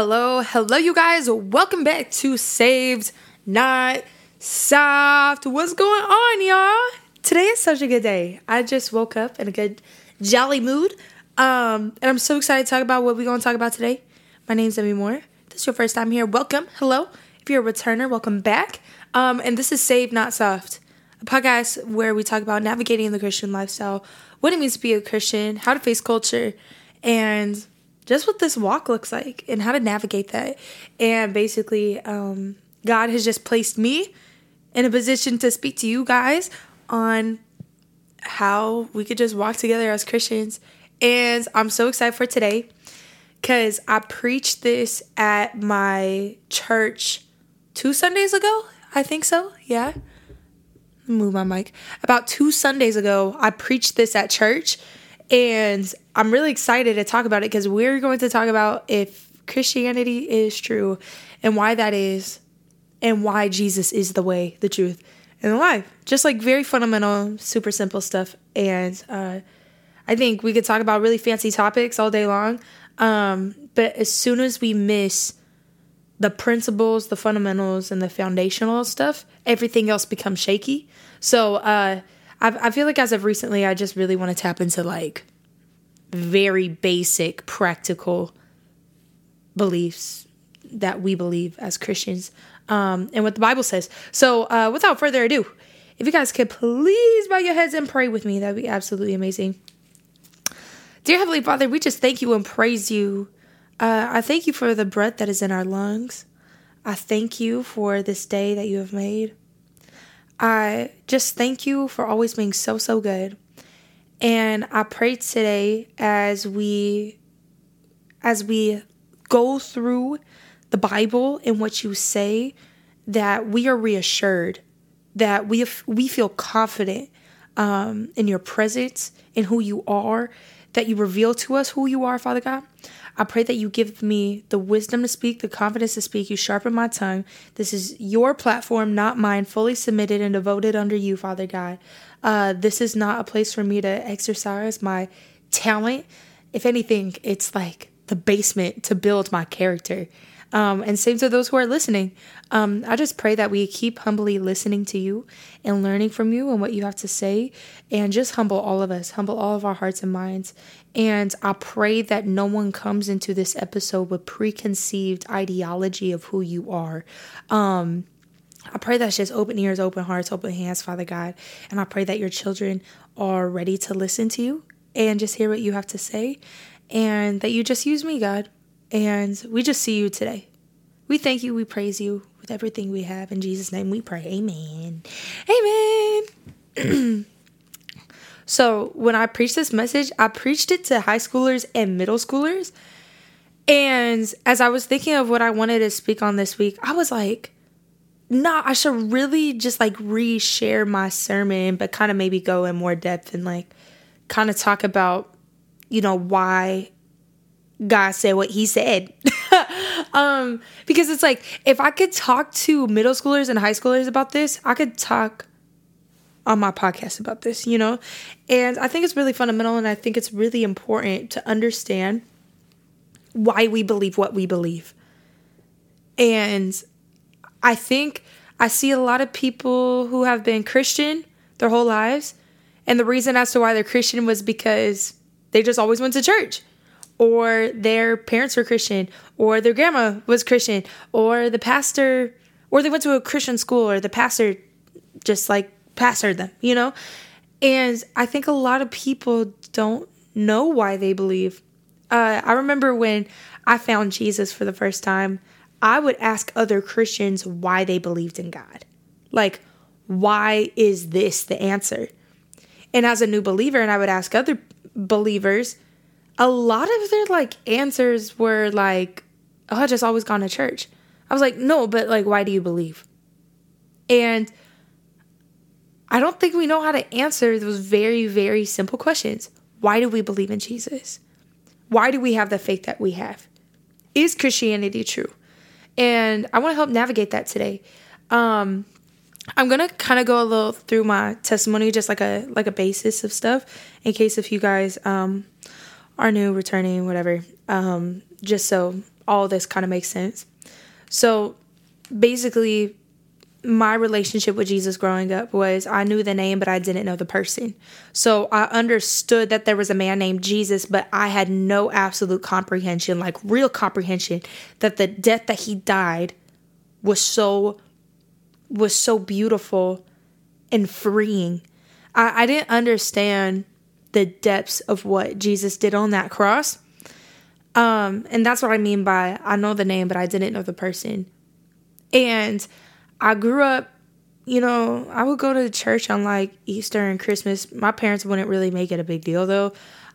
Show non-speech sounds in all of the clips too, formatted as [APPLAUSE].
Hello, hello, you guys. Welcome back to Saved Not Soft. What's going on, y'all? Today is such a good day. I just woke up in a good, jolly mood. Um, and I'm so excited to talk about what we're going to talk about today. My name's Emmy Moore. This is your first time here. Welcome. Hello. If you're a returner, welcome back. Um, and this is Saved Not Soft, a podcast where we talk about navigating the Christian lifestyle, what it means to be a Christian, how to face culture, and just what this walk looks like and how to navigate that. And basically, um, God has just placed me in a position to speak to you guys on how we could just walk together as Christians. And I'm so excited for today because I preached this at my church two Sundays ago. I think so. Yeah. Move my mic. About two Sundays ago, I preached this at church and I'm really excited to talk about it because we're going to talk about if Christianity is true and why that is, and why Jesus is the way, the truth, and the life. Just like very fundamental, super simple stuff. And uh, I think we could talk about really fancy topics all day long. Um, but as soon as we miss the principles, the fundamentals, and the foundational stuff, everything else becomes shaky. So, uh, I, I feel like as of recently, I just really want to tap into like very basic, practical beliefs that we believe as Christians um, and what the Bible says. So, uh, without further ado, if you guys could please bow your heads and pray with me, that would be absolutely amazing. Dear Heavenly Father, we just thank you and praise you. Uh, I thank you for the breath that is in our lungs. I thank you for this day that you have made. I just thank you for always being so, so good. And I pray today as we as we go through the Bible and what you say that we are reassured that we have, we feel confident um, in your presence in who you are that you reveal to us who you are, Father God. I pray that you give me the wisdom to speak, the confidence to speak. You sharpen my tongue. This is your platform, not mine, fully submitted and devoted under you, Father God. Uh, this is not a place for me to exercise my talent. If anything, it's like the basement to build my character. Um, and same to those who are listening. Um, I just pray that we keep humbly listening to you and learning from you and what you have to say, and just humble all of us, humble all of our hearts and minds. And I pray that no one comes into this episode with preconceived ideology of who you are. Um, I pray that's just open ears, open hearts, open hands, Father God. And I pray that your children are ready to listen to you and just hear what you have to say, and that you just use me, God. And we just see you today. We thank you, we praise you with everything we have. In Jesus' name we pray. Amen. Amen. [CLEARS THROAT] so, when I preached this message, I preached it to high schoolers and middle schoolers. And as I was thinking of what I wanted to speak on this week, I was like, nah, I should really just like re-share my sermon, but kind of maybe go in more depth and like kind of talk about, you know, why God said what he said. [LAUGHS] um, because it's like if I could talk to middle schoolers and high schoolers about this, I could talk on my podcast about this, you know? And I think it's really fundamental and I think it's really important to understand why we believe what we believe. And I think I see a lot of people who have been Christian their whole lives. And the reason as to why they're Christian was because they just always went to church, or their parents were Christian, or their grandma was Christian, or the pastor, or they went to a Christian school, or the pastor just like pastored them, you know? And I think a lot of people don't know why they believe. Uh, I remember when I found Jesus for the first time, I would ask other Christians why they believed in God. Like, why is this the answer? And as a new believer, and I would ask other believers, a lot of their like answers were like, oh, I just always gone to church. I was like, no, but like, why do you believe? And I don't think we know how to answer those very, very simple questions. Why do we believe in Jesus? Why do we have the faith that we have? Is Christianity true? and I want to help navigate that today. Um, I'm gonna kind of go a little through my testimony, just like a like a basis of stuff, in case if you guys um, are new, returning, whatever. Um, just so all this kind of makes sense. So basically, my relationship with Jesus growing up was I knew the name, but I didn't know the person. So I understood that there was a man named Jesus, but I had no absolute comprehension, like real comprehension, that the death that he died was so was so beautiful and freeing. I, I didn't understand the depths of what Jesus did on that cross. Um, and that's what I mean by I know the name, but I didn't know the person. And I grew up, you know, I would go to the church on like Easter and Christmas. My parents wouldn't really make it a big deal though.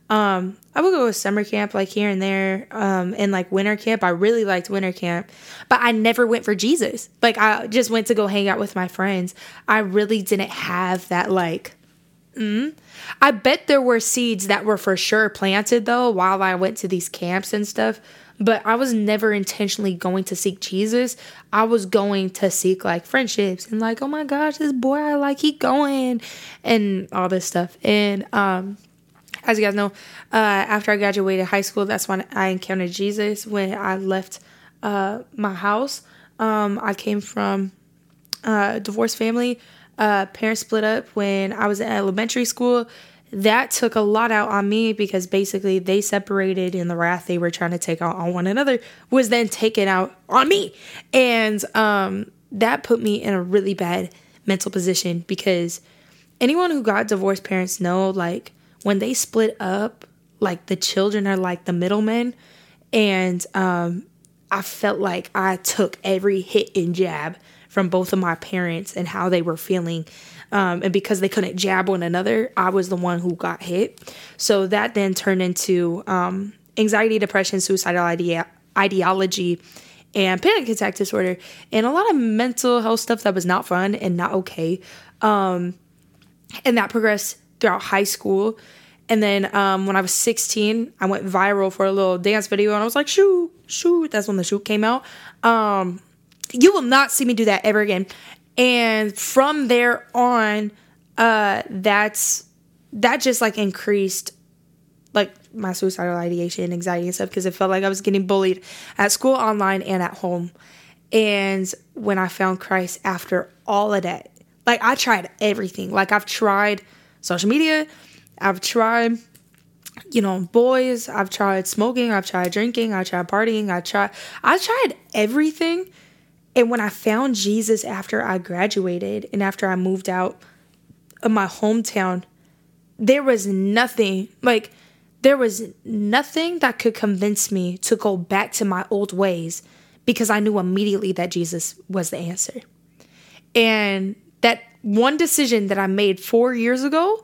Um, I would go to summer camp like here and there, um, and like winter camp. I really liked winter camp, but I never went for Jesus. Like I just went to go hang out with my friends. I really didn't have that like Mm. I bet there were seeds that were for sure planted though while I went to these camps and stuff, but I was never intentionally going to seek Jesus. I was going to seek like friendships and like, oh my gosh, this boy I like, he going and all this stuff. And um as you guys know, uh, after I graduated high school, that's when I encountered Jesus. When I left uh, my house, um, I came from a divorced family uh, parents split up when I was in elementary school. That took a lot out on me because basically they separated and the wrath they were trying to take out on one another was then taken out on me. And um, that put me in a really bad mental position because anyone who got divorced parents know like when they split up, like the children are like the middlemen. And um, I felt like I took every hit and jab from both of my parents and how they were feeling. Um, and because they couldn't jab one another, I was the one who got hit. So that then turned into um, anxiety, depression, suicidal ideology, and panic attack disorder, and a lot of mental health stuff that was not fun and not okay. Um, and that progressed throughout high school. And then um, when I was 16, I went viral for a little dance video, and I was like, "Shoot, shoot!" That's when the shoot came out. Um, you will not see me do that ever again. And from there on, uh, that's that just like increased like my suicidal ideation, and anxiety, and stuff because it felt like I was getting bullied at school, online, and at home. And when I found Christ after all of that, like I tried everything. Like I've tried social media, I've tried, you know, boys, I've tried smoking, I've tried drinking, I tried partying, I tried, I tried everything and when I found Jesus after I graduated and after I moved out of my hometown, there was nothing like there was nothing that could convince me to go back to my old ways because I knew immediately that Jesus was the answer. And that one decision that I made 4 years ago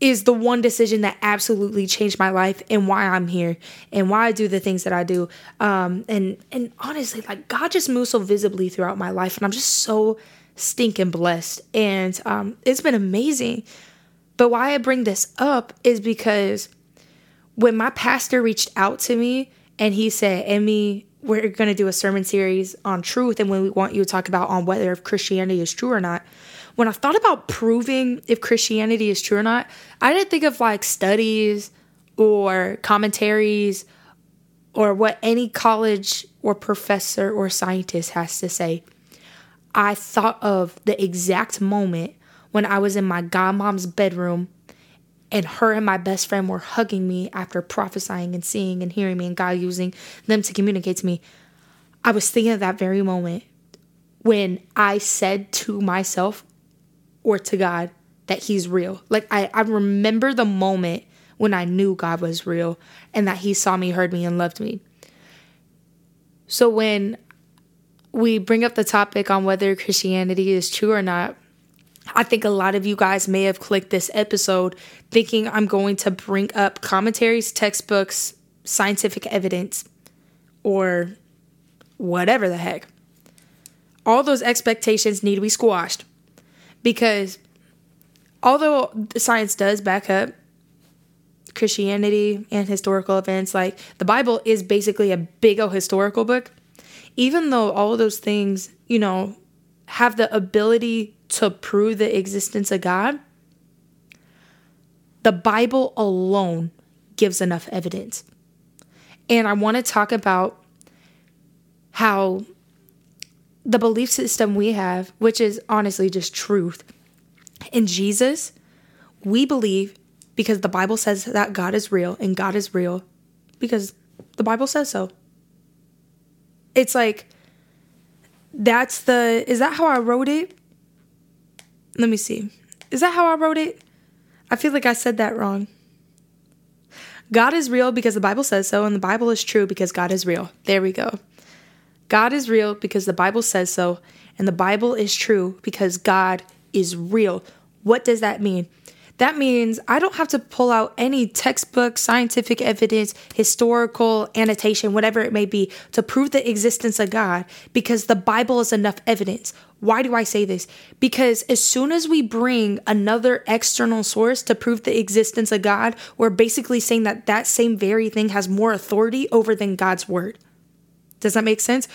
is the one decision that absolutely changed my life and why I'm here and why I do the things that I do. Um, and and honestly, like God just moves so visibly throughout my life, and I'm just so stinking blessed. And um, it's been amazing. But why I bring this up is because when my pastor reached out to me and he said, "Emmy, we're going to do a sermon series on truth, and when we want you to talk about on whether Christianity is true or not." When I thought about proving if Christianity is true or not, I didn't think of like studies or commentaries or what any college or professor or scientist has to say. I thought of the exact moment when I was in my godmom's bedroom and her and my best friend were hugging me after prophesying and seeing and hearing me and God using them to communicate to me. I was thinking of that very moment when I said to myself, or to God that He's real. Like, I, I remember the moment when I knew God was real and that He saw me, heard me, and loved me. So, when we bring up the topic on whether Christianity is true or not, I think a lot of you guys may have clicked this episode thinking I'm going to bring up commentaries, textbooks, scientific evidence, or whatever the heck. All those expectations need to be squashed because although science does back up Christianity and historical events, like the Bible is basically a big old historical book, even though all of those things, you know, have the ability to prove the existence of God, the Bible alone gives enough evidence. And I want to talk about how the belief system we have, which is honestly just truth, in Jesus, we believe because the Bible says that God is real and God is real because the Bible says so. It's like, that's the, is that how I wrote it? Let me see. Is that how I wrote it? I feel like I said that wrong. God is real because the Bible says so, and the Bible is true because God is real. There we go. God is real because the Bible says so, and the Bible is true because God is real. What does that mean? That means I don't have to pull out any textbook, scientific evidence, historical annotation, whatever it may be, to prove the existence of God because the Bible is enough evidence. Why do I say this? Because as soon as we bring another external source to prove the existence of God, we're basically saying that that same very thing has more authority over than God's word. Does that make sense?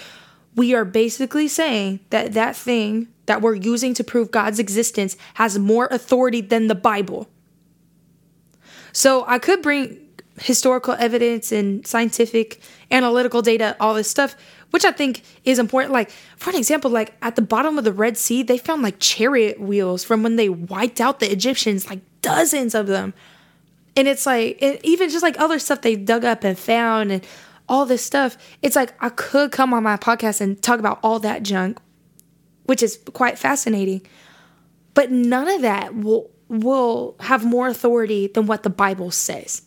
We are basically saying that that thing that we're using to prove God's existence has more authority than the Bible. So I could bring historical evidence and scientific analytical data, all this stuff, which I think is important. Like, for an example, like at the bottom of the Red Sea, they found like chariot wheels from when they wiped out the Egyptians, like dozens of them. And it's like, even just like other stuff they dug up and found and all this stuff. It's like I could come on my podcast and talk about all that junk, which is quite fascinating. But none of that will will have more authority than what the Bible says.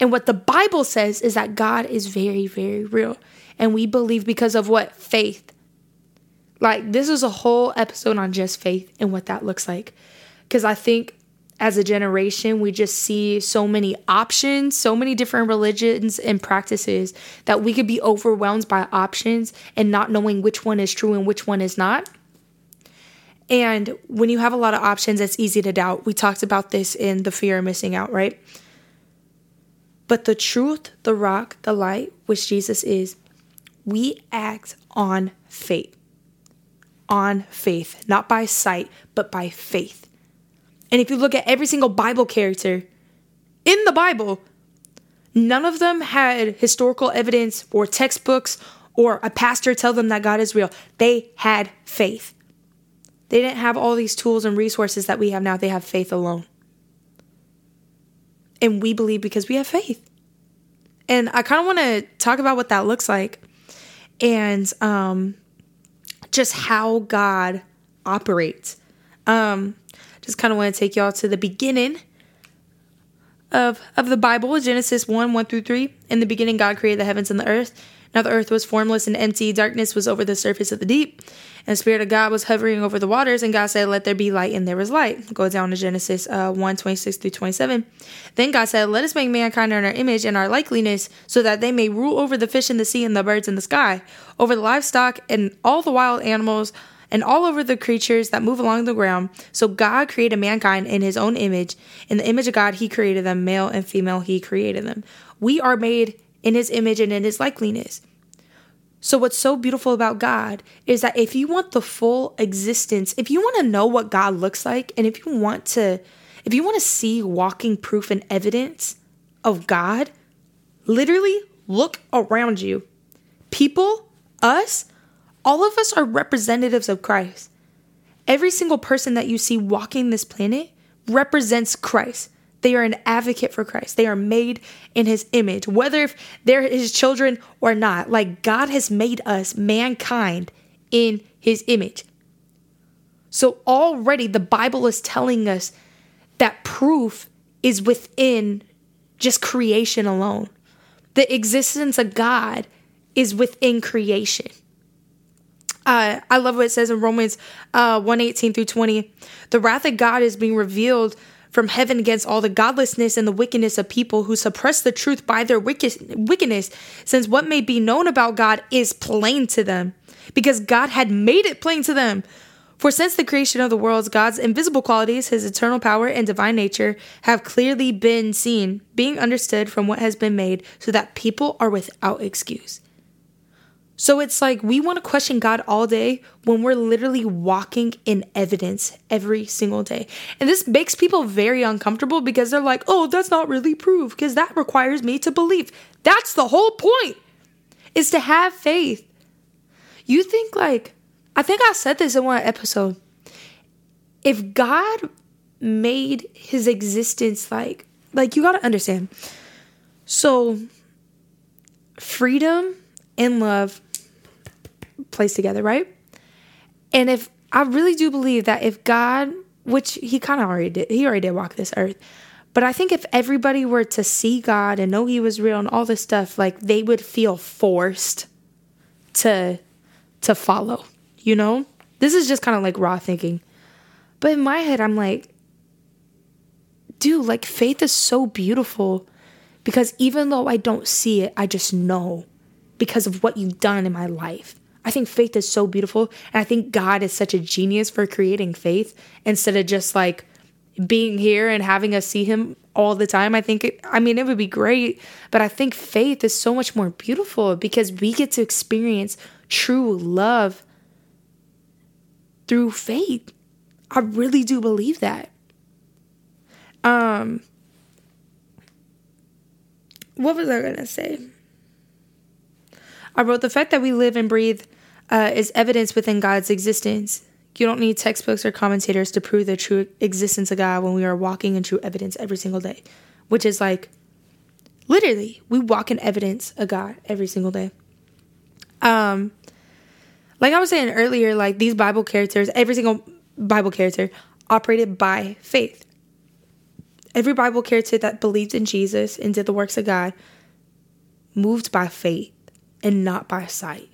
And what the Bible says is that God is very, very real. And we believe because of what? Faith. Like, this is a whole episode on just faith and what that looks like. Because I think as a generation, we just see so many options, so many different religions and practices that we could be overwhelmed by options and not knowing which one is true and which one is not. And when you have a lot of options, it's easy to doubt. We talked about this in the fear of missing out, right? But the truth, the rock, the light, which Jesus is, we act on faith. On faith, not by sight, but by faith. And if you look at every single Bible character in the Bible, none of them had historical evidence or textbooks or a pastor tell them that God is real. They had faith. They didn't have all these tools and resources that we have now. They have faith alone. And we believe because we have faith. And I kind of want to talk about what that looks like and um, just how God operates. Um, just kind of want to take y'all to the beginning of of the Bible, Genesis 1, 1 through 3. In the beginning, God created the heavens and the earth. Now the earth was formless and empty, darkness was over the surface of the deep, and the Spirit of God was hovering over the waters, and God said, Let there be light, and there was light. Go down to Genesis uh, 1 26 through 27. Then God said, Let us make mankind in our image and our likeness, so that they may rule over the fish in the sea and the birds in the sky, over the livestock and all the wild animals and all over the creatures that move along the ground. So God created mankind in his own image. In the image of God, he created them, male and female, he created them. We are made in his image and in his likeness. So, what's so beautiful about God is that if you want the full existence, if you want to know what God looks like, and if you want to, if you want to see walking proof and evidence of God, literally look around you. People, us, all of us are representatives of Christ. Every single person that you see walking this planet represents Christ. They are an advocate for Christ. They are made in his image, whether if they're his children or not. Like God has made us, mankind, in his image. So already the Bible is telling us that proof is within just creation alone. The existence of God is within creation. Uh, I love what it says in Romans uh, 118 through 20. The wrath of God is being revealed from heaven against all the godlessness and the wickedness of people who suppress the truth by their wicked, wickedness, since what may be known about God is plain to them, because God had made it plain to them. For since the creation of the worlds, God's invisible qualities, his eternal power and divine nature, have clearly been seen, being understood from what has been made, so that people are without excuse. So it's like we want to question God all day when we're literally walking in evidence every single day. And this makes people very uncomfortable because they're like, oh, that's not really proof because that requires me to believe. That's the whole point. is to have faith. You think like I think I said this in one episode. If God made his existence like like you got to understand. So freedom and love placed together, right? And if I really do believe that if God, which he kind of already did, he already did walk this earth, but I think if everybody were to see God and know he was real and all this stuff, like they would feel forced to to follow, you know? This is just kind of like raw thinking. But in my head, I'm like, dude, like faith is so beautiful because even though I don't see it, I just know because of what you've done in my life. I think faith is so beautiful. And I think God is such a genius for creating faith instead of just like being here and having us see Him all the time. I think, it, I mean, it would be great. But I think faith is so much more beautiful because we get to experience true love through faith. I really do believe that. Um, what was I gonna say? I wrote the fact that we live and breathe uh, is evidence within God's existence. You don't need textbooks or commentators to prove the true existence of God when we are walking in true evidence every single day, which is like literally we walk in evidence of God every single day. Um, like I was saying earlier, like these Bible characters, every single Bible character operated by faith. Every Bible character that believed in Jesus and did the works of God moved by faith and not by sight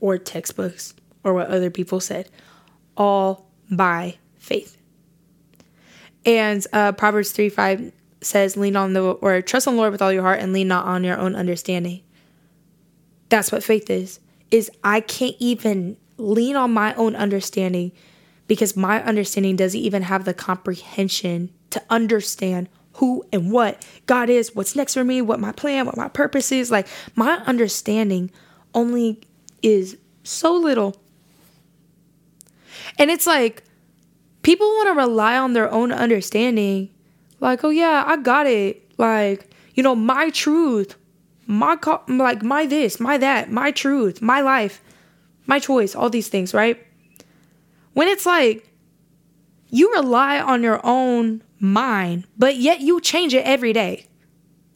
or textbooks or what other people said, all by faith. And uh, Proverbs 3 5 says, lean on the, or trust on the Lord with all your heart and lean not on your own understanding. That's what faith is, is I can't even lean on my own understanding because my understanding doesn't even have the comprehension to understand who and what God is, what's next for me, what my plan, what my purpose is. Like my understanding only is so little. And it's like people want to rely on their own understanding. Like, oh yeah, I got it. Like, you know, my truth, my co- like my this, my that, my truth, my life, my choice, all these things, right? When it's like you rely on your own mind, but yet you change it every day.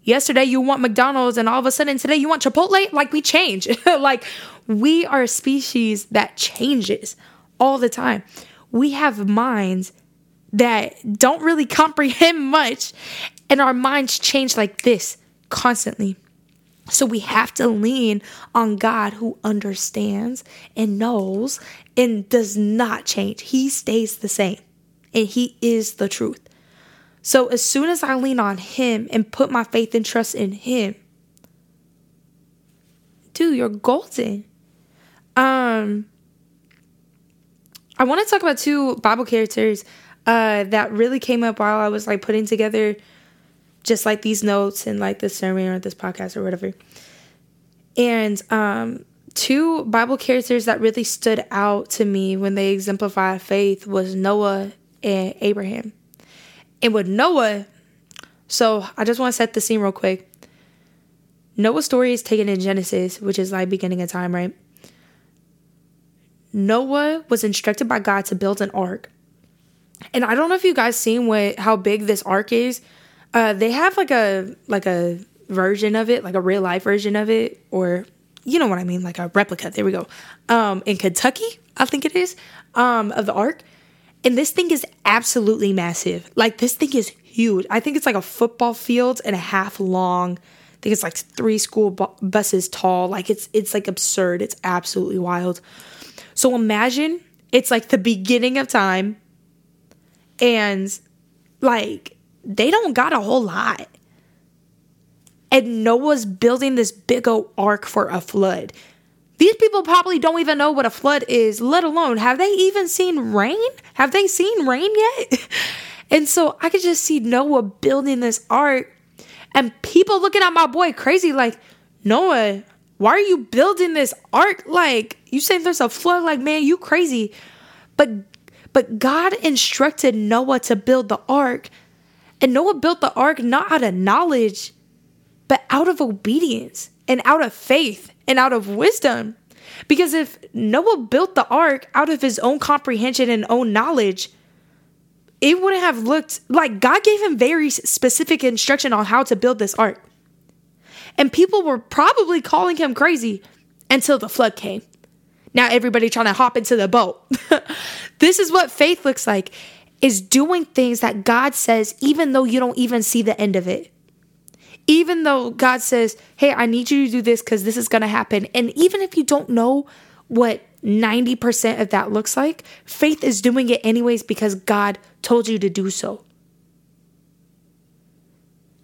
Yesterday you want McDonald's and all of a sudden today you want Chipotle. Like we change. [LAUGHS] like we are a species that changes all the time. We have minds that don't really comprehend much and our minds change like this constantly. So we have to lean on God who understands and knows and does not change. He stays the same and he is the truth. So as soon as I lean on Him and put my faith and trust in Him, dude, you're golden. Um, I want to talk about two Bible characters uh, that really came up while I was like putting together just like these notes and like this sermon or this podcast or whatever. And um, two Bible characters that really stood out to me when they exemplify faith was Noah and Abraham. And with Noah, so I just want to set the scene real quick. Noah's story is taken in Genesis, which is like beginning of time, right? Noah was instructed by God to build an ark. And I don't know if you guys seen what how big this ark is. Uh, they have like a like a version of it, like a real life version of it, or you know what I mean, like a replica. There we go. Um, in Kentucky, I think it is, um, of the ark. And this thing is absolutely massive. Like this thing is huge. I think it's like a football field and a half long. I think it's like three school bu- buses tall. Like it's it's like absurd. It's absolutely wild. So imagine it's like the beginning of time and like they don't got a whole lot. And Noah's building this big old ark for a flood. These people probably don't even know what a flood is, let alone have they even seen rain? Have they seen rain yet? [LAUGHS] and so I could just see Noah building this ark and people looking at my boy crazy like, Noah, why are you building this ark? Like, you saying there's a flood? Like, man, you crazy. But but God instructed Noah to build the ark. And Noah built the ark not out of knowledge, but out of obedience and out of faith and out of wisdom. Because if Noah built the ark out of his own comprehension and own knowledge, it wouldn't have looked like God gave him very specific instruction on how to build this ark. And people were probably calling him crazy until the flood came. Now everybody trying to hop into the boat. [LAUGHS] this is what faith looks like is doing things that God says even though you don't even see the end of it. Even though God says, "Hey, I need you to do this cuz this is going to happen." And even if you don't know what 90% of that looks like, faith is doing it anyways because God told you to do so.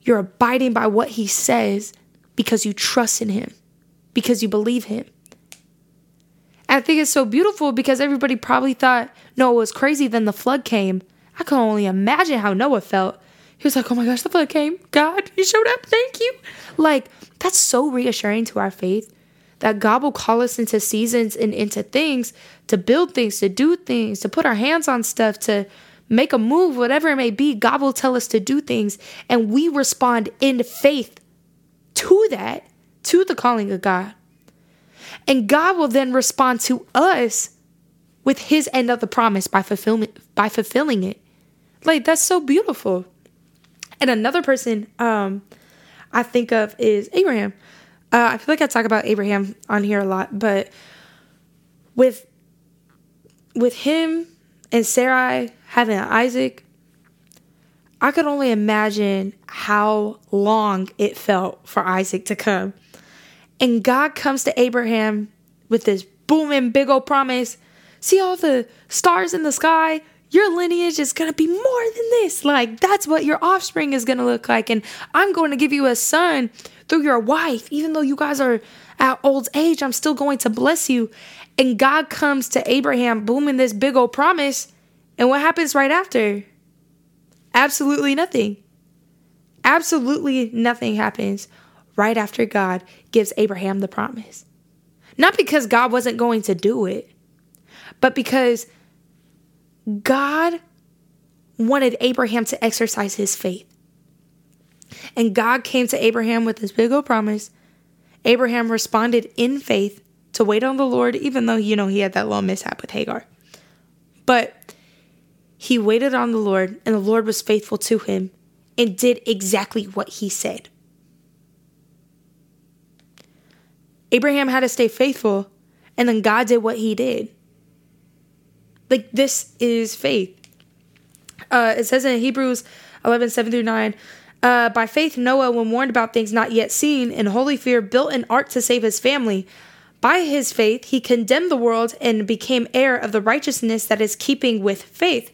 You're abiding by what he says because you trust in him, because you believe him. And I think it's so beautiful because everybody probably thought Noah was crazy. Then the flood came. I can only imagine how Noah felt. He was like, oh my gosh, the flood came. God, you showed up. Thank you. Like, that's so reassuring to our faith that God will call us into seasons and into things to build things, to do things, to put our hands on stuff, to make a move, whatever it may be. God will tell us to do things, and we respond in faith to that, to the calling of God. And God will then respond to us with his end of the promise by fulfilling by fulfilling it. Like that's so beautiful. And another person um I think of is Abraham. Uh, I feel like I talk about Abraham on here a lot, but with with him and Sarai having Isaac, I could only imagine how long it felt for Isaac to come. And God comes to Abraham with this booming big old promise. See all the stars in the sky? Your lineage is going to be more than this. Like, that's what your offspring is going to look like. And I'm going to give you a son through your wife. Even though you guys are at old age, I'm still going to bless you. And God comes to Abraham, booming this big old promise. And what happens right after? Absolutely nothing. Absolutely nothing happens right after God gives Abraham the promise. Not because God wasn't going to do it, but because God wanted Abraham to exercise his faith. And God came to Abraham with this big old promise. Abraham responded in faith to wait on the Lord, even though, you know, he had that little mishap with Hagar. But he waited on the Lord, and the Lord was faithful to him and did exactly what he said. Abraham had to stay faithful, and then God did what he did. Like, this is faith. Uh, it says in Hebrews 11 7 through 9, uh, by faith, Noah, when warned about things not yet seen, in holy fear, built an ark to save his family. By his faith, he condemned the world and became heir of the righteousness that is keeping with faith.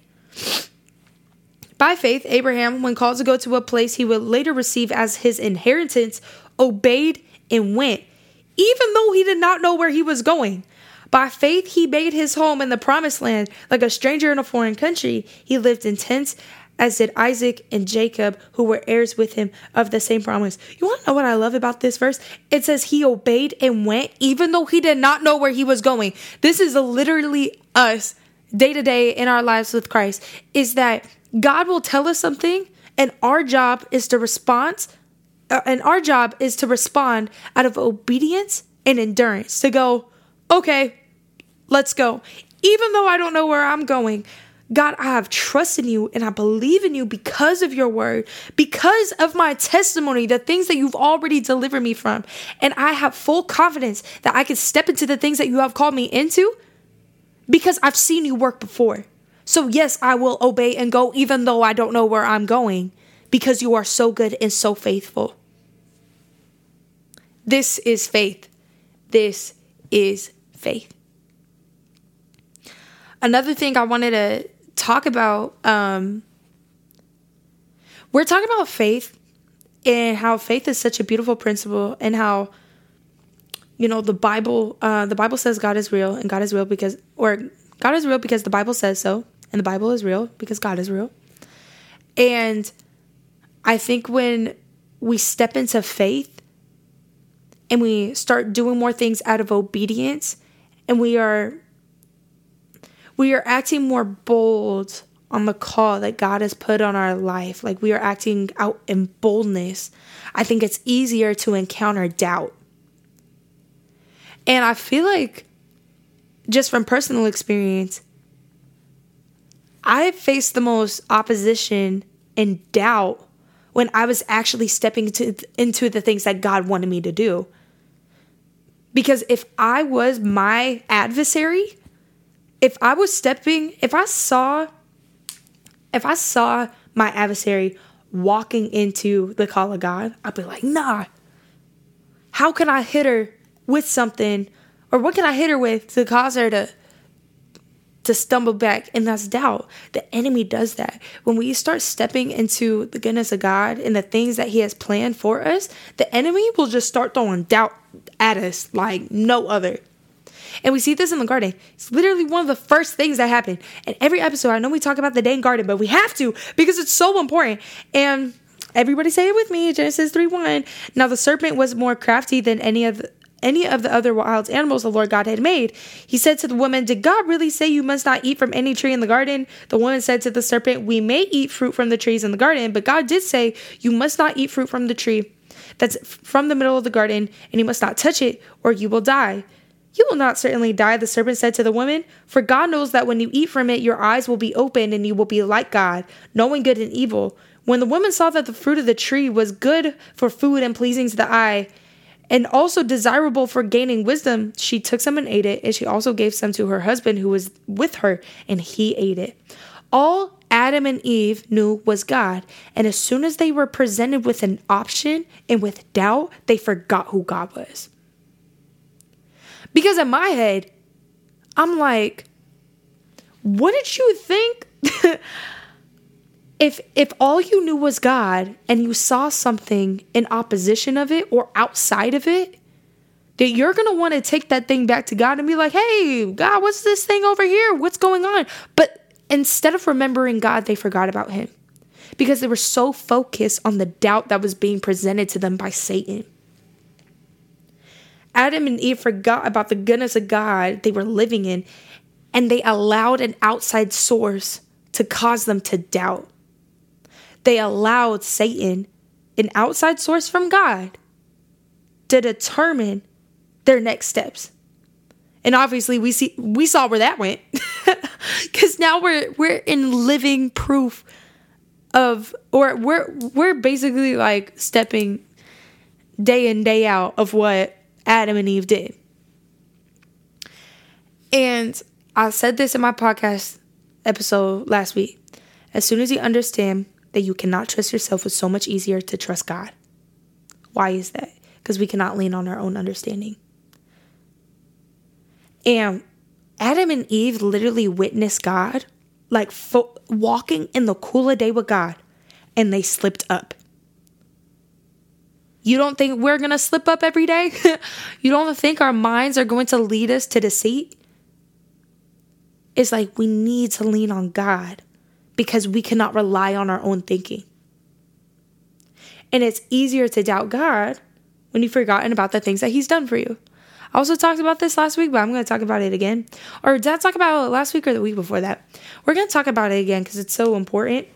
By faith, Abraham, when called to go to a place he would later receive as his inheritance, obeyed and went, even though he did not know where he was going. By faith, he made his home in the promised land like a stranger in a foreign country. He lived in tents as did Isaac and Jacob, who were heirs with him of the same promise. You want to know what I love about this verse? It says he obeyed and went, even though he did not know where he was going. This is literally us day to day in our lives with Christ, is that God will tell us something, and our job is to respond, uh, and our job is to respond out of obedience and endurance to go, okay, let's go. Even though I don't know where I'm going, God, I have trust in you and I believe in you because of your word, because of my testimony, the things that you've already delivered me from. And I have full confidence that I can step into the things that you have called me into because I've seen you work before. So, yes, I will obey and go even though I don't know where I'm going because you are so good and so faithful. This is faith. This is faith. Another thing I wanted to talk about um, we're talking about faith and how faith is such a beautiful principle and how you know the bible uh, the bible says god is real and god is real because or god is real because the bible says so and the bible is real because god is real. And i think when we step into faith and we start doing more things out of obedience and we are we are acting more bold on the call that God has put on our life, like we are acting out in boldness, I think it's easier to encounter doubt. And I feel like, just from personal experience, I faced the most opposition and doubt when I was actually stepping into, into the things that God wanted me to do. Because if I was my adversary, if I was stepping, if I saw, if I saw my adversary walking into the call of God, I'd be like, nah, how can I hit her with something? Or what can I hit her with to cause her to to stumble back? And that's doubt. The enemy does that. When we start stepping into the goodness of god and the things that he has planned for us the enemy will just start throwing doubt at us like no other and we see this in the garden. It's literally one of the first things that happened. And every episode, I know we talk about the dang garden, but we have to because it's so important. And everybody say it with me Genesis 3 1. Now the serpent was more crafty than any of the, any of the other wild animals the Lord God had made. He said to the woman, Did God really say you must not eat from any tree in the garden? The woman said to the serpent, We may eat fruit from the trees in the garden, but God did say, You must not eat fruit from the tree that's from the middle of the garden, and you must not touch it, or you will die. You will not certainly die, the serpent said to the woman, for God knows that when you eat from it, your eyes will be opened and you will be like God, knowing good and evil. When the woman saw that the fruit of the tree was good for food and pleasing to the eye, and also desirable for gaining wisdom, she took some and ate it, and she also gave some to her husband who was with her, and he ate it. All Adam and Eve knew was God, and as soon as they were presented with an option and with doubt, they forgot who God was. Because in my head, I'm like, what did you think? [LAUGHS] if if all you knew was God and you saw something in opposition of it or outside of it, that you're gonna want to take that thing back to God and be like, hey, God, what's this thing over here? What's going on? But instead of remembering God, they forgot about him. Because they were so focused on the doubt that was being presented to them by Satan. Adam and Eve forgot about the goodness of God they were living in, and they allowed an outside source to cause them to doubt. They allowed Satan, an outside source from God, to determine their next steps. And obviously we see we saw where that went. [LAUGHS] Cuz now we're we're in living proof of or we're we're basically like stepping day in day out of what Adam and Eve did. And I said this in my podcast episode last week. As soon as you understand that you cannot trust yourself, it's so much easier to trust God. Why is that? Because we cannot lean on our own understanding. And Adam and Eve literally witnessed God, like fo- walking in the cool of day with God, and they slipped up. You don't think we're going to slip up every day? [LAUGHS] you don't think our minds are going to lead us to deceit? It's like we need to lean on God because we cannot rely on our own thinking. And it's easier to doubt God when you've forgotten about the things that He's done for you. I also talked about this last week, but I'm going to talk about it again. Or did I talk about it last week or the week before that? We're going to talk about it again because it's so important.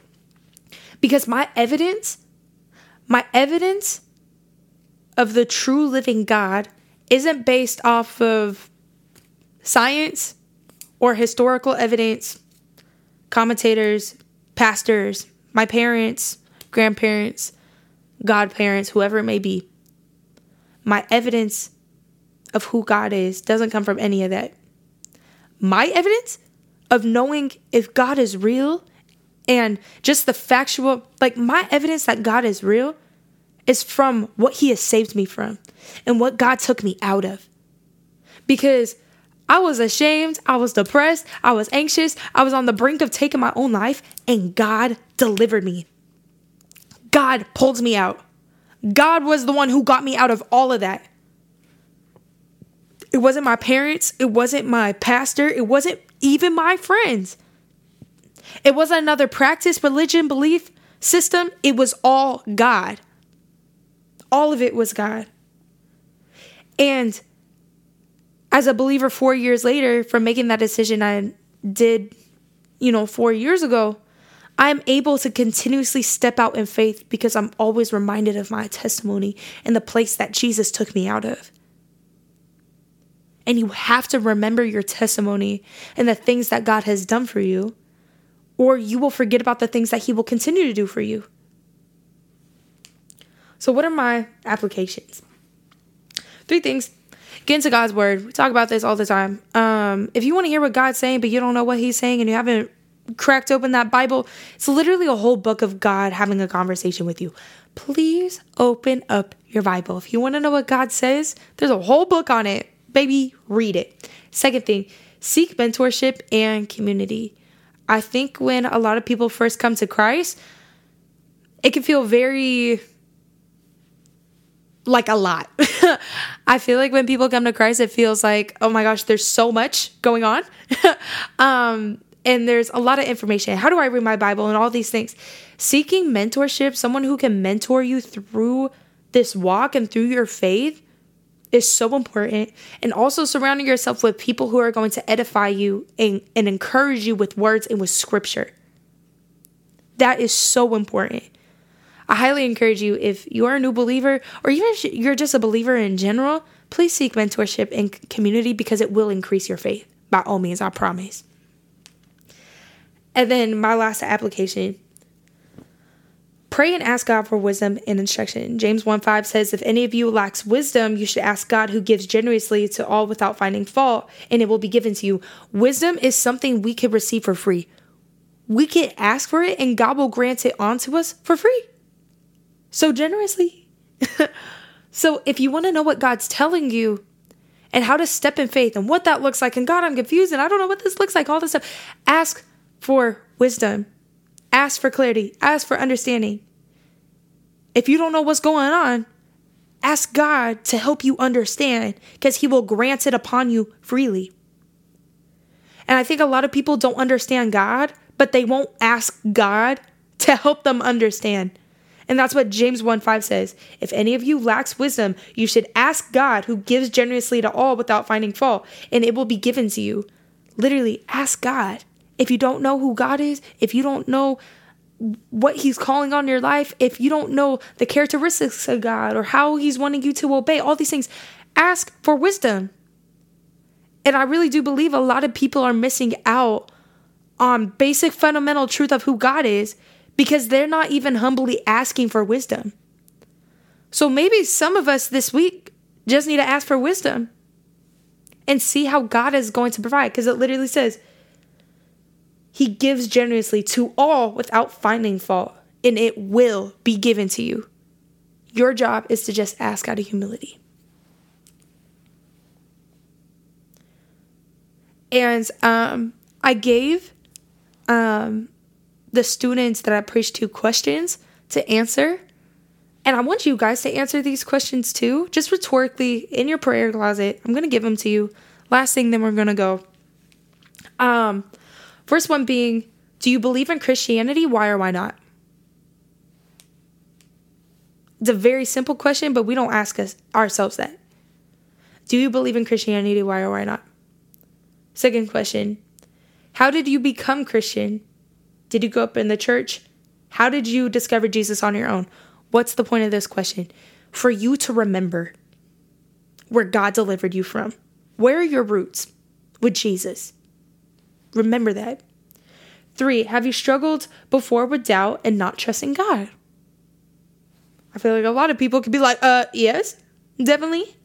Because my evidence, my evidence of the true living God isn't based off of science or historical evidence, commentators, pastors, my parents, grandparents, godparents, whoever it may be. My evidence of who God is doesn't come from any of that. My evidence of knowing if God is real and just the factual, like my evidence that God is real is from what He has saved me from and what God took me out of. Because I was ashamed, I was depressed, I was anxious, I was on the brink of taking my own life, and God delivered me. God pulled me out. God was the one who got me out of all of that. It wasn't my parents, it wasn't my pastor, it wasn't even my friends. It wasn't another practice, religion, belief system. It was all God. All of it was God. And as a believer, four years later, from making that decision I did, you know, four years ago, I am able to continuously step out in faith because I'm always reminded of my testimony and the place that Jesus took me out of. And you have to remember your testimony and the things that God has done for you, or you will forget about the things that He will continue to do for you. So, what are my applications? Three things. Get into God's word. We talk about this all the time. Um, if you want to hear what God's saying, but you don't know what He's saying and you haven't cracked open that Bible, it's literally a whole book of God having a conversation with you. Please open up your Bible. If you want to know what God says, there's a whole book on it. Baby, read it. Second thing, seek mentorship and community. I think when a lot of people first come to Christ, it can feel very like a lot. [LAUGHS] I feel like when people come to Christ, it feels like, oh my gosh, there's so much going on. [LAUGHS] um, and there's a lot of information. How do I read my Bible and all these things? Seeking mentorship, someone who can mentor you through this walk and through your faith is so important. And also surrounding yourself with people who are going to edify you and, and encourage you with words and with scripture. That is so important. I highly encourage you if you are a new believer or even if you're just a believer in general, please seek mentorship and community because it will increase your faith. By all means, I promise. And then my last application pray and ask God for wisdom and instruction. James 1 5 says, If any of you lacks wisdom, you should ask God who gives generously to all without finding fault, and it will be given to you. Wisdom is something we can receive for free. We can ask for it, and God will grant it onto us for free so generously. [LAUGHS] so if you want to know what God's telling you and how to step in faith and what that looks like, and God, I'm confused and I don't know what this looks like, all this stuff, ask for wisdom, ask for clarity, ask for understanding. If you don't know what's going on, ask God to help you understand because He will grant it upon you freely. And I think a lot of people don't understand God, but they won't ask God to help them understand. And that's what James 1 5 says. If any of you lacks wisdom, you should ask God, who gives generously to all without finding fault, and it will be given to you. Literally, ask God. If you don't know who God is, if you don't know what He's calling on your life, if you don't know the characteristics of God or how He's wanting you to obey, all these things, ask for wisdom. And I really do believe a lot of people are missing out on basic fundamental truth of who God is because they're not even humbly asking for wisdom. So maybe some of us this week just need to ask for wisdom and see how God is going to provide because it literally says, He gives generously to all without finding fault, and it will be given to you. Your job is to just ask out of humility. And um, I gave um, the students that I preach to questions to answer. And I want you guys to answer these questions too, just rhetorically in your prayer closet. I'm going to give them to you. Last thing, then we're going to go. Um, first one being, do you believe in Christianity? Why or why not? It's a very simple question, but we don't ask us ourselves that. Do you believe in Christianity? Why or why not? Second question, how did you become Christian? Did you grow up in the church? How did you discover Jesus on your own? What's the point of this question? For you to remember where God delivered you from. Where are your roots with Jesus? Remember that. Three, have you struggled before with doubt and not trusting God? I feel like a lot of people could be like, uh, yes, definitely.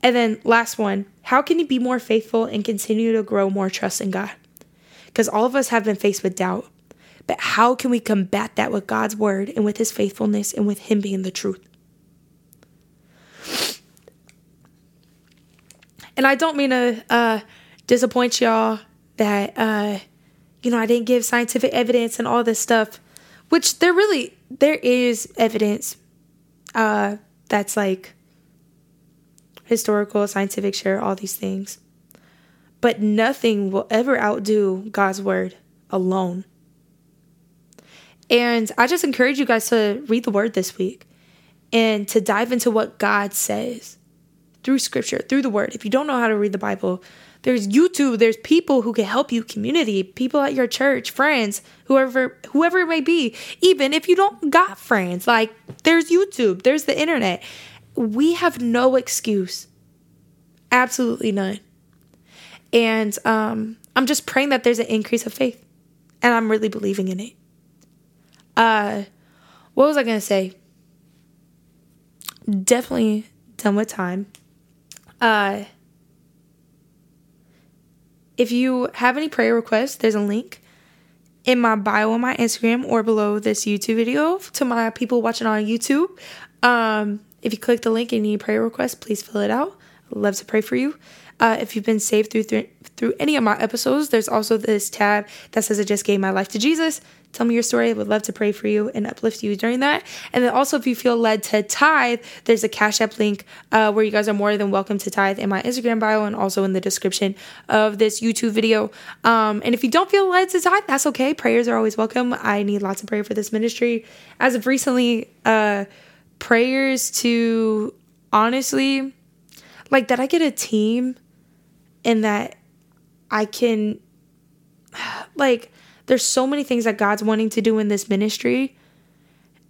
And then last one, how can you be more faithful and continue to grow more trust in God? Because all of us have been faced with doubt. But how can we combat that with God's word and with his faithfulness and with him being the truth? And I don't mean to uh, disappoint y'all that, uh, you know, I didn't give scientific evidence and all this stuff, which there really, there is evidence uh, that's like historical, scientific, share all these things but nothing will ever outdo God's word alone. And I just encourage you guys to read the word this week and to dive into what God says through scripture, through the word. If you don't know how to read the Bible, there's YouTube, there's people who can help you, community, people at your church, friends, whoever whoever it may be. Even if you don't got friends, like there's YouTube, there's the internet. We have no excuse. Absolutely none. And um, I'm just praying that there's an increase of faith. And I'm really believing in it. Uh what was I gonna say? Definitely done with time. Uh if you have any prayer requests, there's a link in my bio on my Instagram or below this YouTube video to my people watching on YouTube. Um, if you click the link and need prayer requests, please fill it out. I'd love to pray for you. Uh, if you've been saved through, through through any of my episodes, there's also this tab that says I just gave my life to Jesus. Tell me your story. I would love to pray for you and uplift you during that. And then also, if you feel led to tithe, there's a Cash App link uh, where you guys are more than welcome to tithe in my Instagram bio and also in the description of this YouTube video. Um, and if you don't feel led to tithe, that's okay. Prayers are always welcome. I need lots of prayer for this ministry. As of recently, uh, prayers to honestly, like that I get a team and that I can, [SIGHS] like, there's so many things that God's wanting to do in this ministry,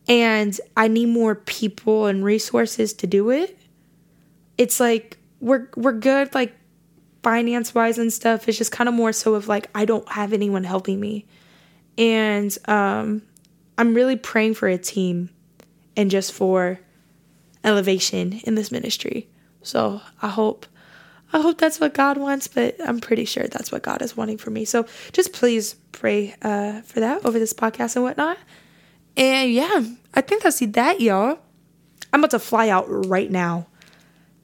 and I need more people and resources to do it. It's like we're we're good like finance wise and stuff. It's just kind of more so of like I don't have anyone helping me. And um I'm really praying for a team and just for elevation in this ministry. So I hope I hope that's what God wants, but I'm pretty sure that's what God is wanting for me. So just please pray uh, for that over this podcast and whatnot. And yeah, I think that's that, y'all. I'm about to fly out right now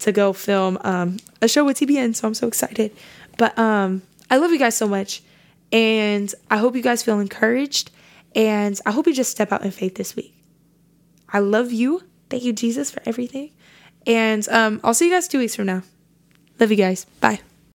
to go film um, a show with TBN, so I'm so excited. But um, I love you guys so much, and I hope you guys feel encouraged, and I hope you just step out in faith this week. I love you. Thank you, Jesus, for everything. And um, I'll see you guys two weeks from now. Love you guys. Bye.